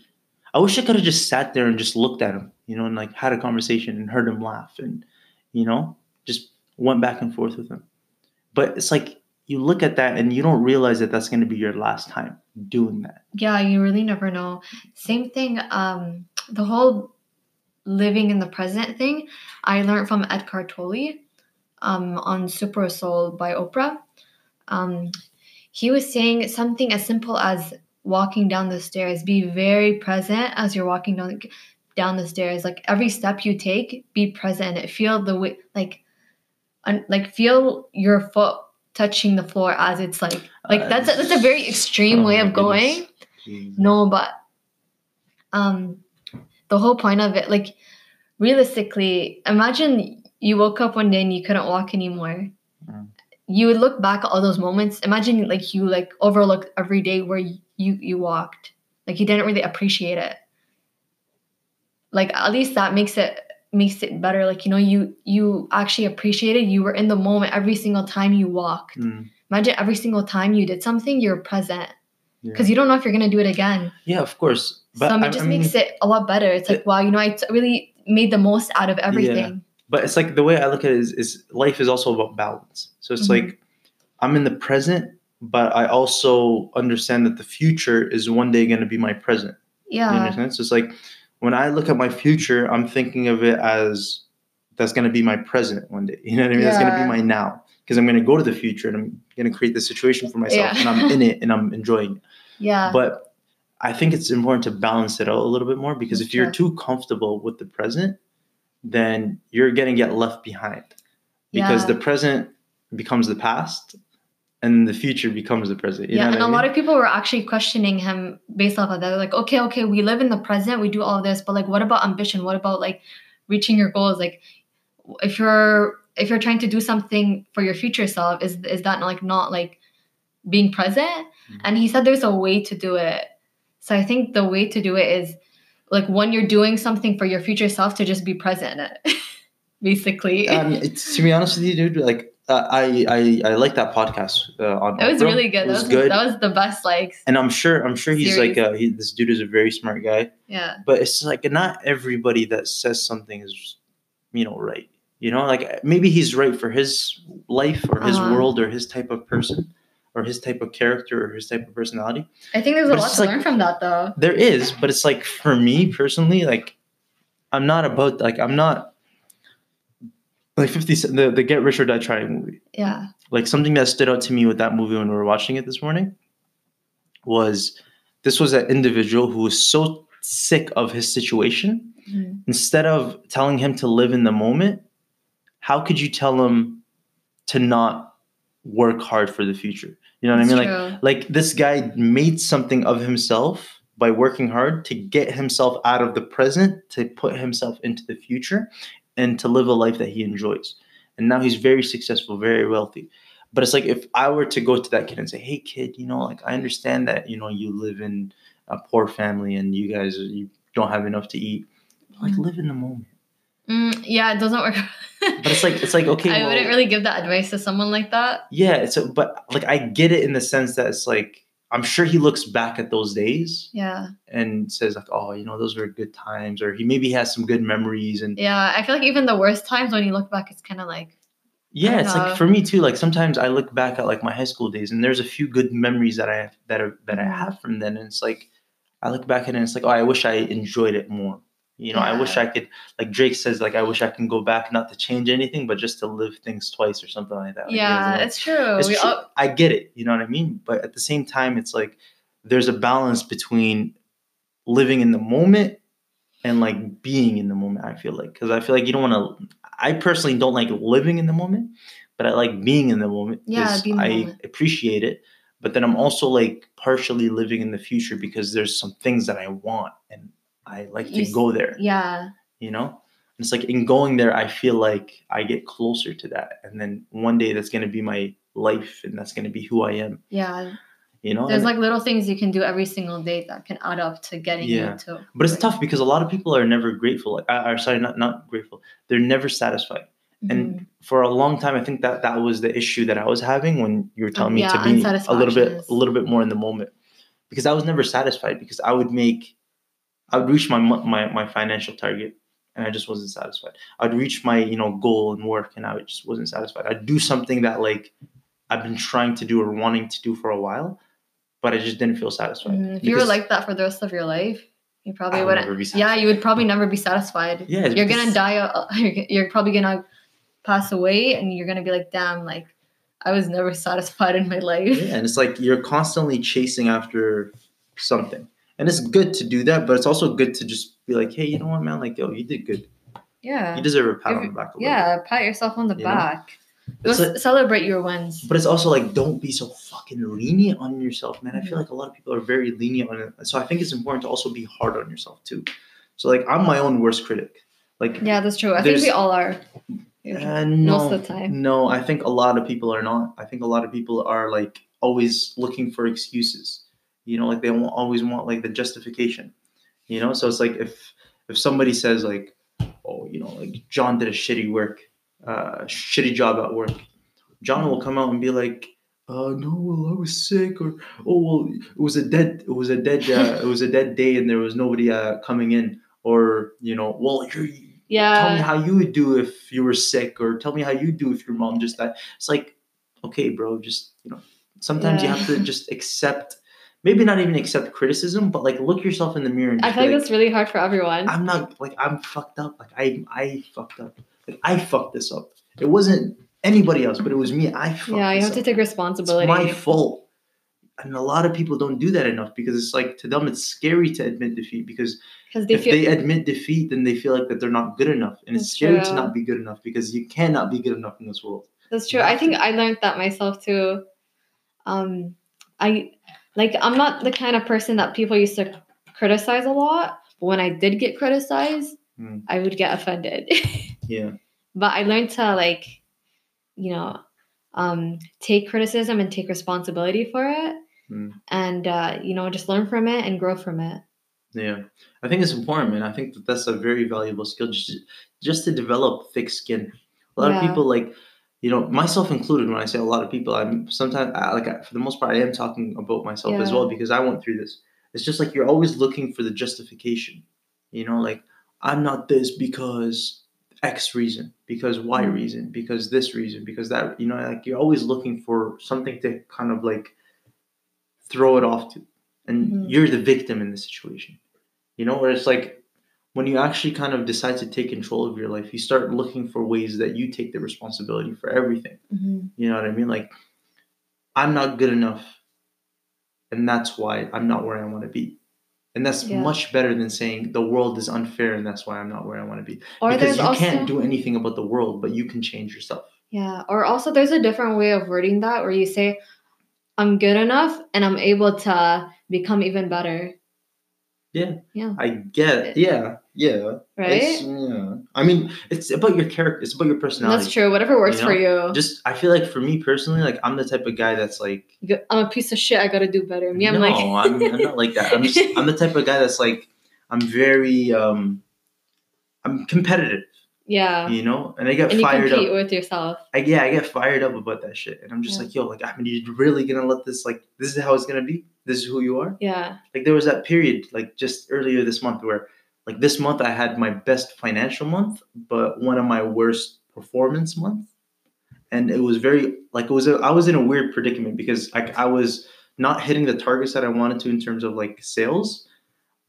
I wish I could have just sat there and just looked at him, you know, and like had a conversation and heard him laugh and, you know, just went back and forth with him. But it's like you look at that and you don't realize that that's going to be your last time doing that. Yeah, you really never know. Same thing, um, the whole living in the present thing, I learned from Eckhart Tolle um, on Super Soul by Oprah. Um, he was saying something as simple as walking down the stairs. Be very present as you're walking down down the stairs. Like every step you take, be present and feel the way, like, un, like feel your foot touching the floor as it's like, like Uh, that's a, that's a very extreme oh way of going. goodness. No, but um the whole point of it, like realistically, imagine you woke up one day and you couldn't walk anymore. Mm. You would look back at all those moments. Imagine like you like overlooked every day where you you walked. Like you didn't really appreciate it. like at least that makes it makes it better like you know you you actually appreciated. you were in the moment every single time you walked Mm, imagine every single time you did something you're present yeah. because you don't know if you're going to do it again yeah, of course. But it just I mean, makes it a lot better it's like wow you know i t- really made the most out of everything but it's like the way I look at it is, is life is also about balance. So it's Mhm. like I'm in the present, but I also understand that the future is one day going to be my present. You yeah understand? So it's like when I look at my future, I'm thinking of it as that's going to be my present one day. *laughs* You know what I mean? That's going to be my now because I'm going to go to the future and I'm going to create the situation for myself Yeah. and I'm in it and I'm enjoying it. *laughs* yeah But I think it's important to balance it out a little bit more because if you're too comfortable with the present, then you're going to get left behind. Because Yeah. the present becomes the past and the future becomes the present. You yeah know and what a I lot of people were actually questioning him based off of that. They're like okay okay we live in the present we do all this but like what about ambition? What about like reaching your goals? Like if you're if you're trying to do something for your future self is is that like not like being present? Mhm. and he said there's a way to do it so i think the way to do it is like when you're doing something for your future self to just be present *laughs* basically um, to be honest with you, dude, like uh, I, I I like that podcast uh, on. it was Oprah. really good It that was was good, that was the best like and I'm sure I'm sure he's like series. uh, he, this dude is a very smart guy. yeah But it's like not everybody that says something is, you know, right. You know, like maybe he's right for his life or his Uh-huh. world or his type of person or his type of character or his type of personality. i think there's a lot to like- learn from that though There is, but it's like for me personally, like I'm not about like I'm not like 50 the the Get Rich or Die Trying movie. yeah like something that stood out to me with that movie when we were watching it this morning was this was an individual who was so sick of his situation Mhm. instead of telling him to live in the moment how could you tell him to not work hard for the future you know what It's i mean like true. like this guy made something of himself by working hard to get himself out of the present to put himself into the future and to live a life that he enjoys and now he's very successful very wealthy but it's like if i were to go to that kid and say hey kid you know like i understand that you know you live in a poor family and you guys you don't have enough to eat like Mhm. live in the moment Mm, yeah, it doesn't work. *laughs* but it's like it's like okay I well, wouldn't really give that advice to someone like that. yeah it's a, but like i get it in the sense that it's like i'm sure he looks back at those days Yeah, and says like, "Oh, you know, those were good times," or he maybe has some good memories. And yeah. I feel like even the worst times when you look back, it's kind of like yeah, it's know. like for me too. Like sometimes I look back at like my high school days, and there's a few good memories that I have that are, that I Mhm. have from then, and it's like I look back at it, and it's like, oh, I wish I enjoyed it more. You know, I wish I could, like Drake says, like I wish I can go back, not to change anything, but just to live things twice or something like that. Like, yeah, a- it's true. it's we true. all, I get it. You know what I mean? But at the same time, it's like there's a balance between living in the moment and like being in the moment. I feel like because I feel like you don't want to. I personally don't like living in the moment, but I like being in the moment. Yeah, 'cause being in the I moment. appreciate it. But then I'm also like partially living in the future because there's some things that I want and I like to You s- go there. yeah, You know. And It's like in going there, I feel like I get closer to that, and then one day that's gonna be my life, and that's gonna be who I am. yeah. You know, There's And- like little things you can do every single day that can add up to getting Yeah. you to. but it's tough because a lot of people are never grateful. Like, uh, or sorry, not not grateful. They're never satisfied. Mhm. And for a long time, I think that that was the issue that I was having when you were telling me yeah, to be a little bit a little bit more in the moment, because I was never satisfied because I would make, I would reach my my my financial target. And I just wasn't satisfied. I'd reach my, you know, goal in work, and I just wasn't satisfied. I'd do something that like I've been trying to do or wanting to do for a while, but I just didn't feel satisfied. Mhm. If you were like that for the rest of your life, you probably I would wouldn't. yeah, you would probably never be satisfied. yeah, You're gonna die. uh, *laughs* You're, you're probably gonna pass away, and you're gonna be like, "Damn, like I was never *laughs* satisfied in my life." Yeah, and it's like you're constantly chasing after something. And it's good to do that, but it's also good to just be like, hey, you know what, man? Like, yo, you did good. Yeah. You deserve a pat on the back. Yeah, pat yourself on the You back. Go like- celebrate your wins. But it's also like, don't be so fucking lenient on yourself, man. I feel Mhm. like a lot of people are very lenient on it. So I think it's important to also be hard on yourself, too. So, like, I'm my own worst critic. Like, Yeah, that's true. I think we all are. uh, no, Most of the time. No, I think a lot of people are not. I think a lot of people are like always looking for excuses. You know, like they won't always want like the justification. You know, so it's like if if somebody says like, oh, you know, like John did a shitty work, uh, shitty job at work, John will come out and be like, uh, no, well, I was sick, or oh, well, it was a dead, it was a dead, uh, it was a dead day, and there was nobody uh, coming in, or you know, well, you're, tell me how you would do if you were sick, or tell me how you do if your mom just died. It's like, okay, bro, just you know, sometimes you have to just accept, maybe not even accept criticism, but like look yourself in the mirror and I feel like that's really hard for everyone. I'm not like I'm fucked up. Like I I fucked up. Like I fucked this up. It wasn't anybody else, but it was me. I fucked yeah, you have to up. take It's responsibility. my fault. And a lot of people don't do that enough because it's like to them it's scary to admit defeat because they if feel they admit defeat then they feel like that they're not good enough and it's That's scary to not be good enough because you cannot be good enough in this world. That's true. I think I learned that myself too. Um, I like I'm not the kind of person that people used to criticize a lot. But when I did get criticized, Hmm. I would get offended. *laughs* Yeah. but I learned to like, you know, um, take criticism and take responsibility for it, Hmm. and uh, you know, just learn from it and grow from it. Yeah, I think it's important, man. I think that that's a very valuable skill just just to develop thick skin. A lot of people like, you know, myself included. When I say a lot of people, I'm sometimes I, like I- for the most part, I am talking about myself as well because I went through this. It's just like you're always looking for the justification. You know, like I'm not this because X reason, because Y Mhm. reason, because this reason, because that. You know, like you're always looking for something to kind of like throw it off to, and Mhm. you're the victim in the situation. You know, where it's like when you actually kind of decide to take control of your life, you start looking for ways that you take the responsibility for everything. Mm-hmm. You know what I mean? Like, I'm not good enough, and that's why I'm not where I want to be. And that's Yeah. much better than saying the world is unfair and that's why I'm not where I want to be. Or because you also can't do anything about the world, but you can change yourself. Yeah. Or also, there's a different way of wording that where you say, I'm good enough and I'm able to become even better. Yeah. Yeah. I get. Yeah. Yeah. Right? It's, yeah. I mean, it's about your character. It's about your personality. That's true. Whatever works You for you. Just, I feel like for me personally, like I'm the type of guy that's like, go, I'm a piece of shit. I gotta do better. Me, I'm no, like, I'm, I'm not like that. I'm just, *laughs* I'm the type of guy that's like, I'm very, um, I'm competitive, yeah. you know, and I get And you fired compete up. with yourself. I, yeah, I get fired up about that shit, and I'm just Yeah. like, yo, like, I mean, you really gonna let this, like, this is how it's gonna be? This is who you are? Yeah. Like, there was that period, like, just earlier this month where, like, this month I had my best financial month, but one of my worst performance month, and it was very, like, it was, a, I was in a weird predicament because, like, I was not hitting the targets that I wanted to in terms of like sales,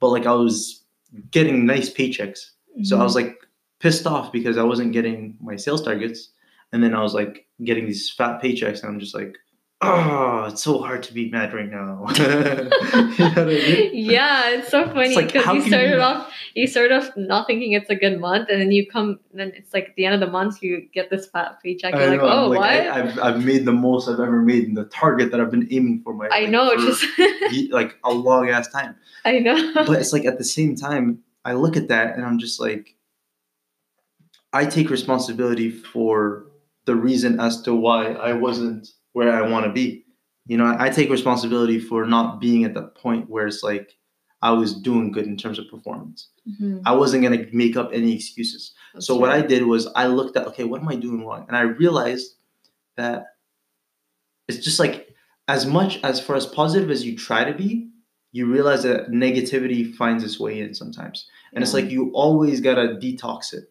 but like I was getting nice paychecks. So I was Mm-hmm. like pissed off because I wasn't getting my sales targets. And then I was like getting these fat paychecks, and I'm just like, oh, it's so hard to be mad right now. *laughs* *laughs* you know I mean? yeah, it's so funny because how you started you- off, you start off not thinking it's a good month, and then you come, then it's like at the end of the month, you get this fat paycheck. You're I like, know, oh, like, what? I, have I've made the most I've ever made in the target that I've been aiming for my I like, know, for just like a long ass time. *laughs* I know. but it's like at the same time, I look at that and I'm just like, I take responsibility for the reason as to why I wasn't where I want to be. You know, I, I take responsibility for not being at the point where it's like I was doing good in terms of performance. Mhm. I wasn't gonna make up any excuses. That's so what. I did was I looked at okay, what am I doing wrong? And I realized that it's just like as much as for as positive as you try to be, you realize that negativity finds its way in sometimes. And it's like you always gotta detox it.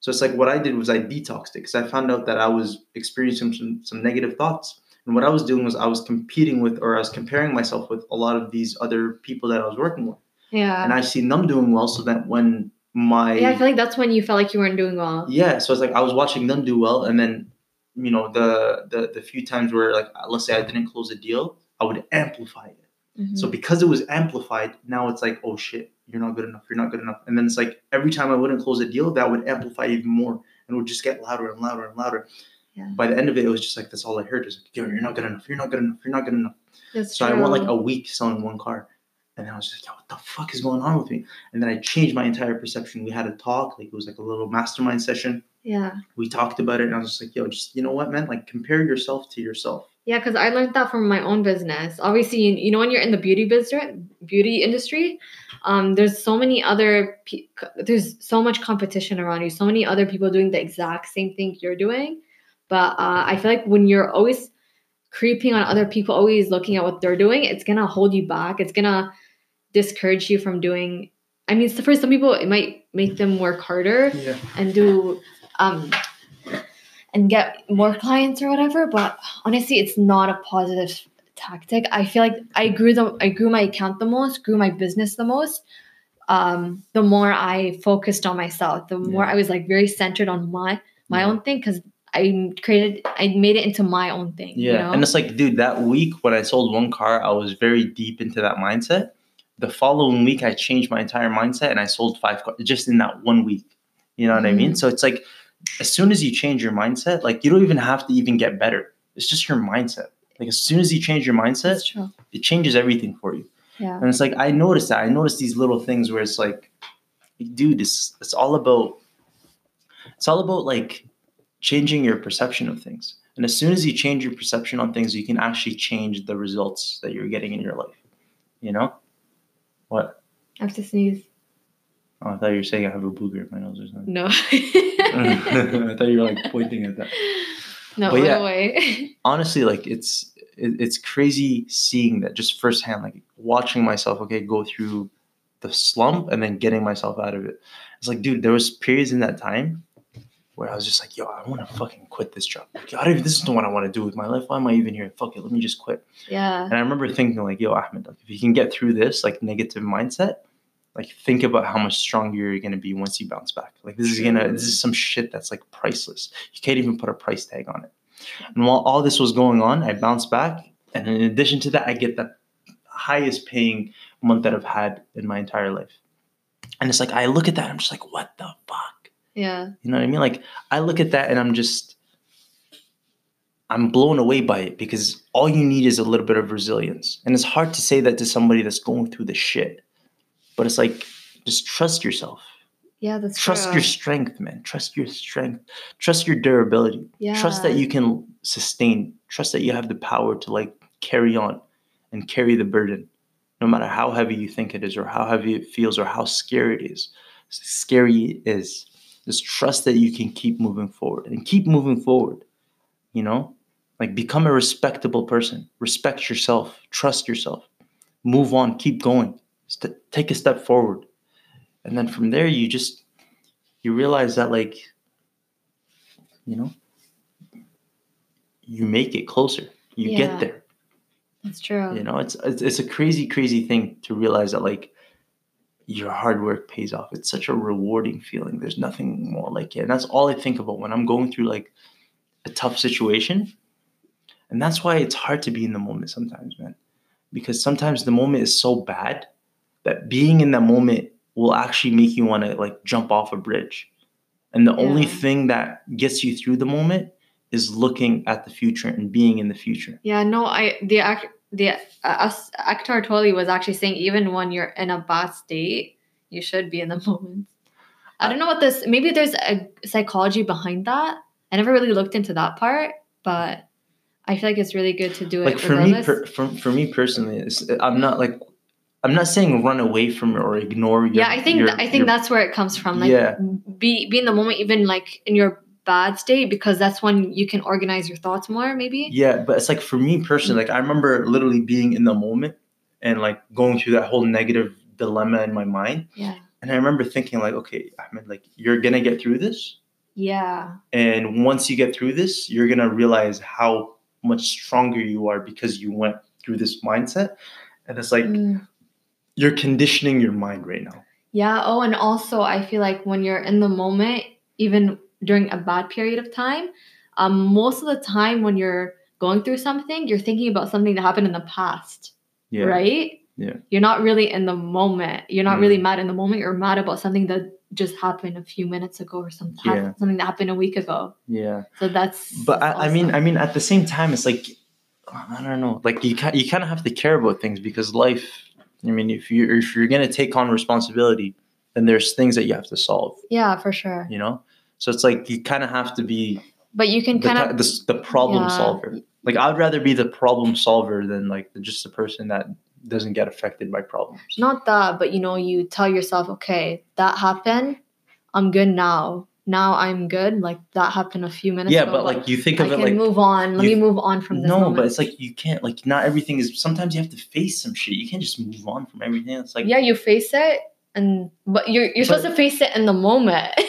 So it's like what I did was I detoxed it because I found out that I was experiencing some, some negative thoughts. And what I was doing was I was competing with or I was comparing myself with a lot of these other people that I was working with. yeah. And I've seen them doing well so that when my yeah, I feel like that's when you felt like you weren't doing well. yeah, so it's like I was watching them do well, and then you know the the the few times where like let's say I didn't close a deal, I would amplify it. Mhm. So because it was amplified, now it's like oh shit, you're not good enough, you're not good enough, and then it's like every time I wouldn't close a deal, that would amplify even more, and would just get louder and louder and louder. Yeah. By the end of it, it was just like that's all I heard is like, yo, you're not good enough, you're not good enough, you're not good enough. That's So I went like a week selling one car. And then I was just like, yo, what the fuck is going on with me? And then I changed my entire perception. We had a talk, like it was like a little mastermind session yeah. we talked about it and I was just like, yo, just you know what, man, like compare yourself to yourself. Yeah, because I learned that from my own business. Obviously, you, you know, when you're in the beauty business, beauty industry, um, there's so many other, pe- there's so much competition around you. So many other people doing the exact same thing you're doing. But uh, I feel like when you're always creeping on other people, always looking at what they're doing, it's gonna hold you back. It's gonna discourage you from doing. I mean, for some people, it might make them work harder Yeah. and do um and get more clients or whatever but honestly it's not a positive tactic i feel like i grew the i grew my account the most grew my business the most um the more i focused on myself the more Yeah. i was like very centered on my my Yeah. own thing because i created i made it into my own thing Yeah. you know And it's like, dude, that week when I sold one car, I was very deep into that mindset. The following week, I changed my entire mindset and I sold five cars just in that one week. You know what I mean? Mhm. So it's like, as soon as you change your mindset, like you don't even have to even get better. It's just your mindset. Like as soon as you change your mindset, it changes everything for you. yeah And it's like I noticed that. I noticed these little things where it's like, dude, it's it's all about it's all about like changing your perception of things. And as soon as you change your perception on things, you can actually change the results that you're getting in your life. You know? What? i have to sneeze Oh, I thought you were saying I have a booger in my nose or something. no *laughs* *laughs* I thought you were like pointing at that. no But yeah. way *laughs* honestly like it's it, it's crazy seeing that just firsthand like watching myself okay go through the slump and then getting myself out of it it's like dude there was periods in that time where i was just like yo i want to fucking quit this job. Like, I don't even, this is not what i want to do with my life. Why am i even here? Fuck it let me just quit. Yeah. And i remember thinking like yo ahmed like if you can get through this like negative mindset like think about how much stronger you're going to be once you bounce back. Like this is gonna this is some shit that's like priceless. You can't even put a price tag on it. And while all this was going on i bounced back and in addition to that i get the highest paying month that i've had in my entire life. And it's like i look at that i'm just like what the fuck yeah. You know what i mean? Like i look at that and i'm just i'm blown away by it because all you need is a little bit of resilience. And it's hard to say that to somebody that's going through the shit but it's like just trust yourself. Yeah that's trust true. your strength man. Trust your strength. Trust your durability. Yeah trust that you can sustain. Trust that you have the power to like carry on and carry the burden no matter how heavy you think it is or how heavy it feels or how scary it is. Scary it is just trust that you can keep moving forward and keep moving forward you know? Like become a respectable person. Respect yourself. Trust yourself. Move on. Keep going. St- take a step forward. And then from there you just you realize that like you know you make it closer. You Yeah. get there. That's true. You know it's, it's it's a crazy crazy thing to realize that like your hard work pays off. It's such a rewarding feeling. There's nothing more like it. And that's all i think about when i'm going through like a tough situation. And that's why it's hard to be in the moment sometimes man. Because sometimes the moment is so bad that being in that moment will actually make you want to like jump off a bridge. And the only thing that gets you through the moment is looking at the future and being in the future. Yeah, no, I the act the uh, us Eckhart Tolle was actually saying even when you're in a bad state, you should be in the *laughs* moment. I don't know what this. Maybe there's a psychology behind that. I never really looked into that part, but I feel like it's really good to do it. like for me per, for, for me personally it's, i'm not like i'm not saying run away from it or ignore your, yeah, I think your- I think your- that's where it comes from. Like, Yeah. be be in the moment, even like in your bad state, because that's when you can organize your thoughts more. Maybe. yeah but it's like for me personally like i remember literally being in the moment and like going through that whole negative dilemma in my mind Yeah. and i remember thinking like okay ahmed like you're gonna get through this Yeah. and once you get through this you're gonna realize how much stronger you are because you went through this mindset and it's like Mm. you're conditioning your mind right now Yeah. Oh, and also I feel like when you're in the moment, even during a bad period of time, um, most of the time when you're going through something, you're thinking about something that happened in the past, yeah right? Yeah. You're not really in the moment. You're not Mm. really mad in the moment. You're mad about something that just happened a few minutes ago or something Yeah. something that happened a week ago. yeah So that's. but I, I mean i mean at the same time it's like i don't know like you, ki- you kind of have to care about things because life i mean if you if you're going to take on responsibility then there's things that you have to solve yeah, for sure. you know so it's like you kind of have to be but you can kind of the, the problem Yeah. solver. Like I'd rather be the problem solver than like the, just the person that doesn't get affected by problems. not that, but you know, you tell yourself, okay, that happened. I'm good now. Now I'm good. Like that happened a few minutes ago. yeah, ago. but like you think I of it like move on. Let you- me move on from this. no, moment. but it's like you can't like not everything is. Sometimes you have to face some shit. You can't just move on from everything. It's like yeah, you face it, and but you're you're supposed to face it in the moment. *laughs*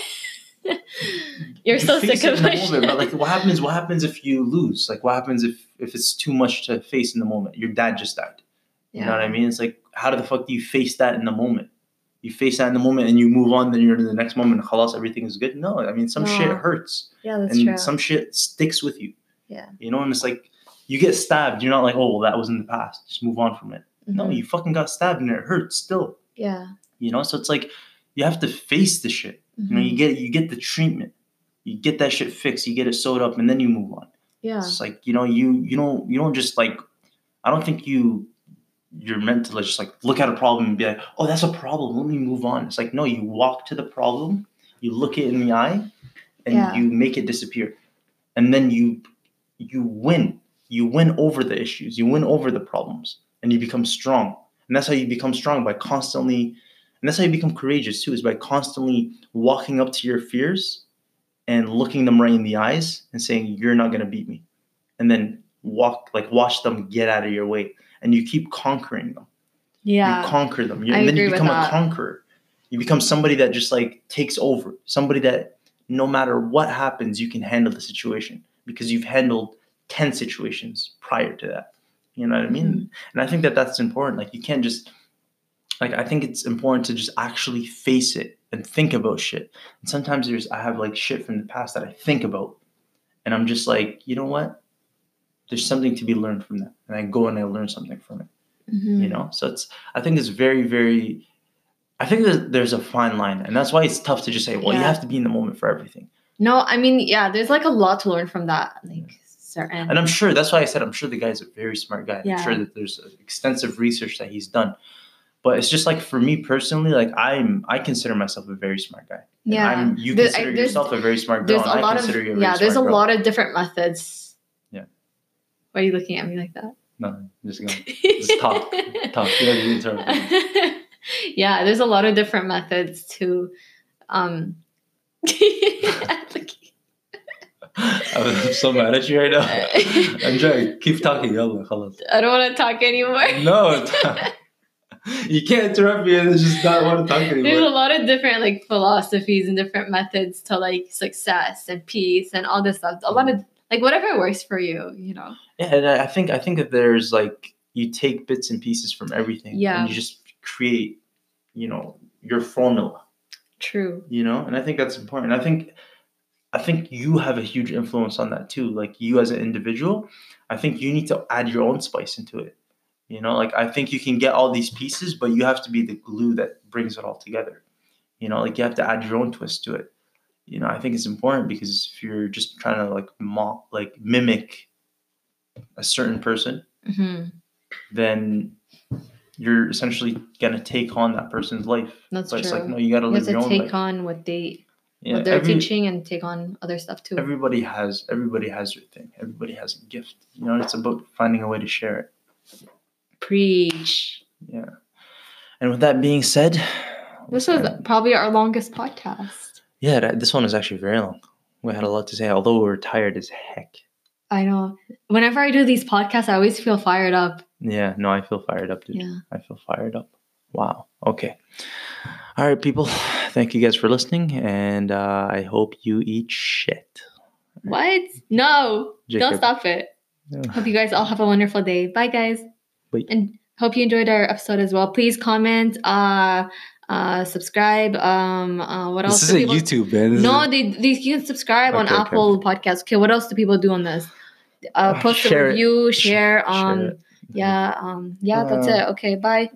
you're you so sick of the moment, but like what happens? What happens if you lose? Like what happens if if it's too much to face in the moment? Your dad just died. You know what I mean? It's like how do the fuck do you face that in the moment? You face that in the moment and you move on. Then you're in the next moment. Halas, everything is good. No, I mean some shit hurts Yeah, that's true. and true. some shit sticks with you. Yeah. You know, and it's like you get stabbed. You're not like, oh, well, that was in the past. Just move on from it. No, Mhm. you fucking got stabbed and it hurts still. yeah. You know, so it's like you have to face the shit. You know, you mm-hmm. get you get the treatment, you get that shit fixed, you get it sewed up, and then you move on. yeah. It's like you know, you you don't you don't just like. I don't think you you're meant to just like look at a problem and be like, oh, that's a problem. Let me move on. It's like no, you walk to the problem, you look it in the eye, and Yeah. you make it disappear, and then you you win. You win over the issues. You win over the problems, and you become strong. And that's how you become strong by constantly. And that's how you become courageous too, is by constantly walking up to your fears and looking them right in the eyes and saying, You're not gonna beat me. And then walk like watch them get out of your way. And you keep conquering them. Yeah. You conquer them. You, and then you become a conqueror. You become somebody that just like takes over. Somebody that no matter what happens, you can handle the situation because you've handled 10 situations prior to that. You know what I mean? Mm-hmm. And I think that that's important. Like you can't just like I think it's important to just actually face it and think about shit. And sometimes there's I have like shit from the past that I think about, and I'm just like, you know what? There's something to be learned from that, and I go and I learn something from it. Mhm. You know, so it's I think it's very very. I think that there's a fine line, and that's why it's tough to just say, well, you have to be in the moment for everything. No, I mean, yeah, there's like a lot to learn from that. Like certain. And I'm sure that's why I said I'm sure the guy's a very smart guy. Yeah. I'm sure that there's extensive research that he's done. But it's just like for me personally, like I'm I consider myself a very smart guy. Yeah. I'm, you There- consider there's- yourself a very smart girl, There's and a I lot consider of you a very yeah. There's a girl. lot of different methods. Yeah. Why are you looking at me like that? No, I'm just. Just *laughs* talk. Talk. You don't need to interrupt. *laughs* yeah, there's a lot of different methods to um *laughs* I'm so mad at you right now. I'm trying. Keep talking. I don't want to talk anymore. No, *laughs* you can't interrupt me and just not want to talk There's a lot of different like philosophies and different methods to like success and peace and all this stuff. A lot of like whatever works for you, you know. Yeah, and I I think I think that there's like you take bits and pieces from everything, Yeah. and you just create, you know, your formula. True. You know, and I think that's important. I think, I think you have a huge influence on that too. Like you as an individual, I think you need to add your own spice into it. You know, like I think you can get all these pieces, but you have to be the glue that brings it all together. You know, like you have to add your own twist to it. You know, I think it's important because if you're just trying to like mock, like mimic a certain person, hmm then you're essentially gonna take on that person's life. That's but true. it's like no, you gotta you live your to own take life. on what they Yeah, what they're every- teaching and take on other stuff too. everybody has everybody has their thing. Everybody has a gift. You know, it's about finding a way to share it. Preach. Yeah. And with that being said, This was probably our longest podcast. yeah, that, this one was actually very long. We had a lot to say, although we were tired as heck. I know. Whenever I do these podcasts, I always feel fired up. Yeah, no, I feel fired up, dude. Yeah. I feel fired up. Wow. Okay. All right, people. Thank you guys for listening, and uh, I hope you eat shit. What? No. Don't stop it. Hope you guys all have a wonderful day. Bye, guys. Bye. And hope you enjoyed our episode as well. Please comment, uh, uh, subscribe. Um, uh, what else? This isn't people- YouTube, man. This No, is- they, they you can subscribe on Okay, okay, Apple Podcasts. Okay, what else do people do on this? Uh, Uh, post share a review, Sh- share. share Um, it. yeah, um, yeah, that's Uh, it. Okay, bye.